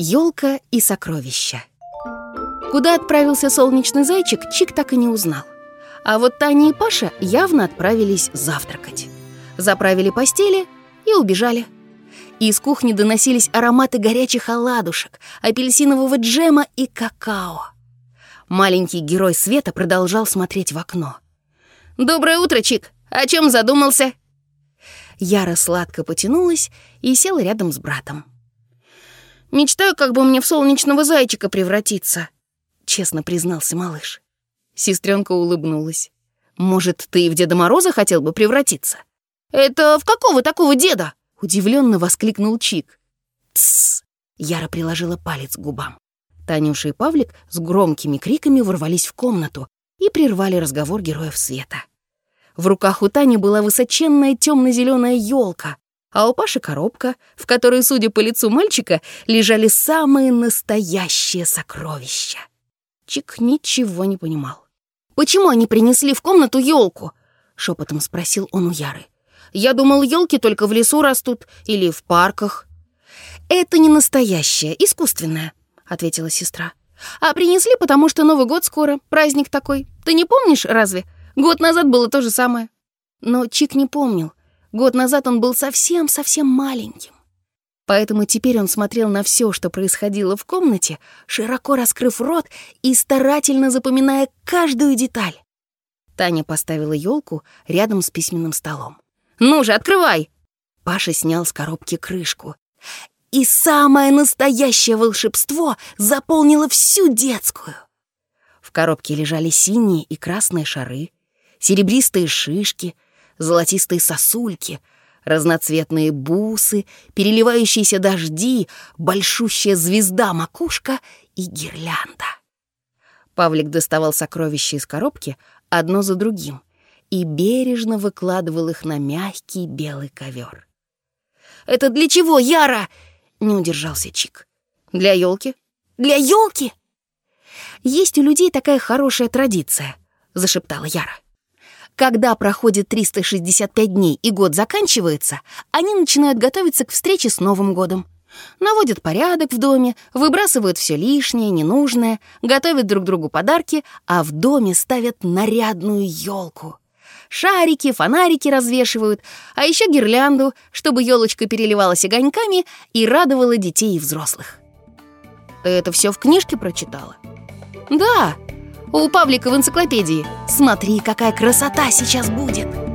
Ёлка и сокровища. Куда отправился солнечный зайчик, Чик так и не узнал. А вот Таня и Паша явно отправились завтракать. Заправили постели и убежали. Из кухни доносились ароматы горячих оладушек, апельсинового джема и какао. Маленький герой света продолжал смотреть в окно. «Доброе утро, Чик! О чем задумался?» Яра сладко потянулась и села рядом с братом. «Мечтаю, как бы мне в солнечного зайчика превратиться», — честно признался малыш. Сестренка улыбнулась. «Может, ты и в Деда Мороза хотел бы превратиться?» «Это в какого такого деда?» — удивленно воскликнул Чик. «Тссс!» — Яра приложила палец к губам. Танюша и Павлик с громкими криками ворвались в комнату и прервали разговор героев света. В руках у Тани была высоченная темно-зеленая елка, а у Паши коробка, в которой, судя по лицу мальчика, лежали самые настоящие сокровища. Чик ничего не понимал. «Почему они принесли в комнату елку?» — шепотом спросил он у Яры. «Я думал, елки только в лесу растут или в парках». «Это не настоящее, искусственное», — ответила сестра. «А принесли, потому что Новый год скоро, праздник такой. Ты не помнишь, разве? Год назад было то же самое». Но Чик не помнил. Год назад он был совсем-совсем маленьким. Поэтому теперь он смотрел на все, что происходило в комнате, широко раскрыв рот и старательно запоминая каждую деталь. Таня поставила елку рядом с письменным столом. «Ну же, открывай!» Паша снял с коробки крышку. И самое настоящее волшебство заполнило всю детскую. В коробке лежали синие и красные шары, серебристые шишки, золотистые сосульки, разноцветные бусы, переливающиеся дожди, большущая звезда-макушка и гирлянда. Павлик доставал сокровища из коробки одно за другим и бережно выкладывал их на мягкий белый ковер. «Это для чего, Яра?» — не удержался Чик. «Для елки. «Для елки? «Есть у людей такая хорошая традиция», — зашептала Яра. Когда проходит 365 дней и год заканчивается, они начинают готовиться к встрече с Новым годом. Наводят порядок в доме, выбрасывают все лишнее, ненужное, готовят друг другу подарки, а в доме ставят нарядную елку. Шарики, фонарики развешивают, а еще гирлянду, чтобы елочка переливалась огоньками и радовала детей и взрослых. Ты это все в книжке прочитала? Да, у Павлика в энциклопедии. Смотри, какая красота сейчас будет!»